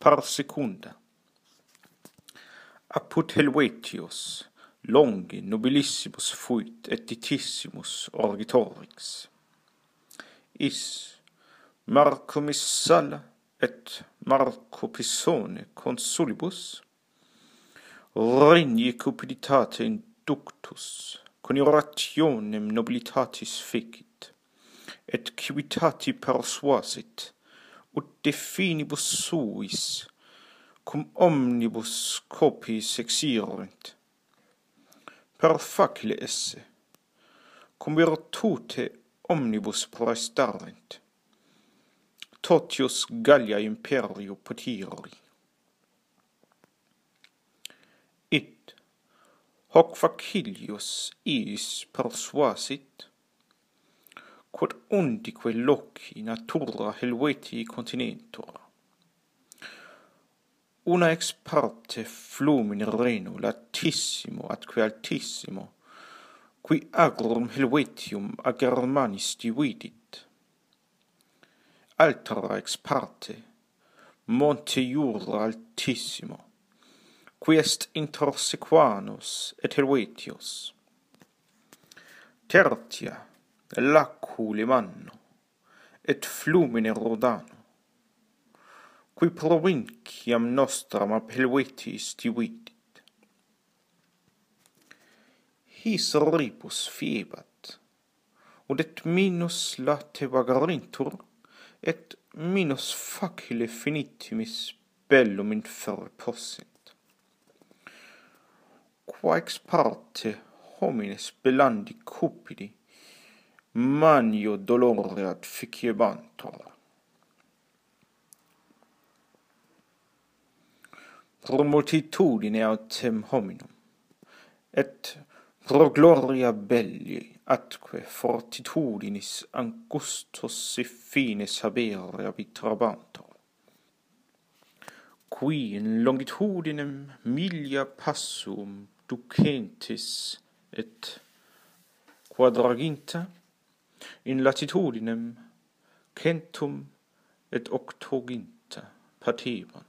par secunda. Apud Helvetius longi nobilissimus fuit et ditissimus orgitorix. Is Marco Missala et Marco Pisone consulibus regni cupiditate inductus coniorationem nobilitatis fecit et civitati persuasit ut definibus suis cum omnibus copis exirent per facile esse cum virtute omnibus praestarent totius Gallia imperio potiri. It hoc facilius is persuasit quod undi loci natura helveti continentur. Una ex parte flumine reno latissimo atque altissimo, qui agrum Helvetium a Germanis dividit. Altera ex parte, monte Iura altissimo, qui est inter Sequanus et Helvetius. Tertia, lacu Limanno, et flumine Rodano, qui provinciam nostram appelvetis dividit. His ribus fiebat, ud et minus late vagarintur, et minus facile finitimis bellum inferre possint. Qua ex parte homines belandi cupidi, manio dolore ad ficiebantur. Pro multitudine autem hominum, et pro gloria belli atque fortitudinis angustos si fine sabere abitrabantur Qui in longitudinem milia passum ducentis et quadraginta in latitudinem centum et octoginta patebon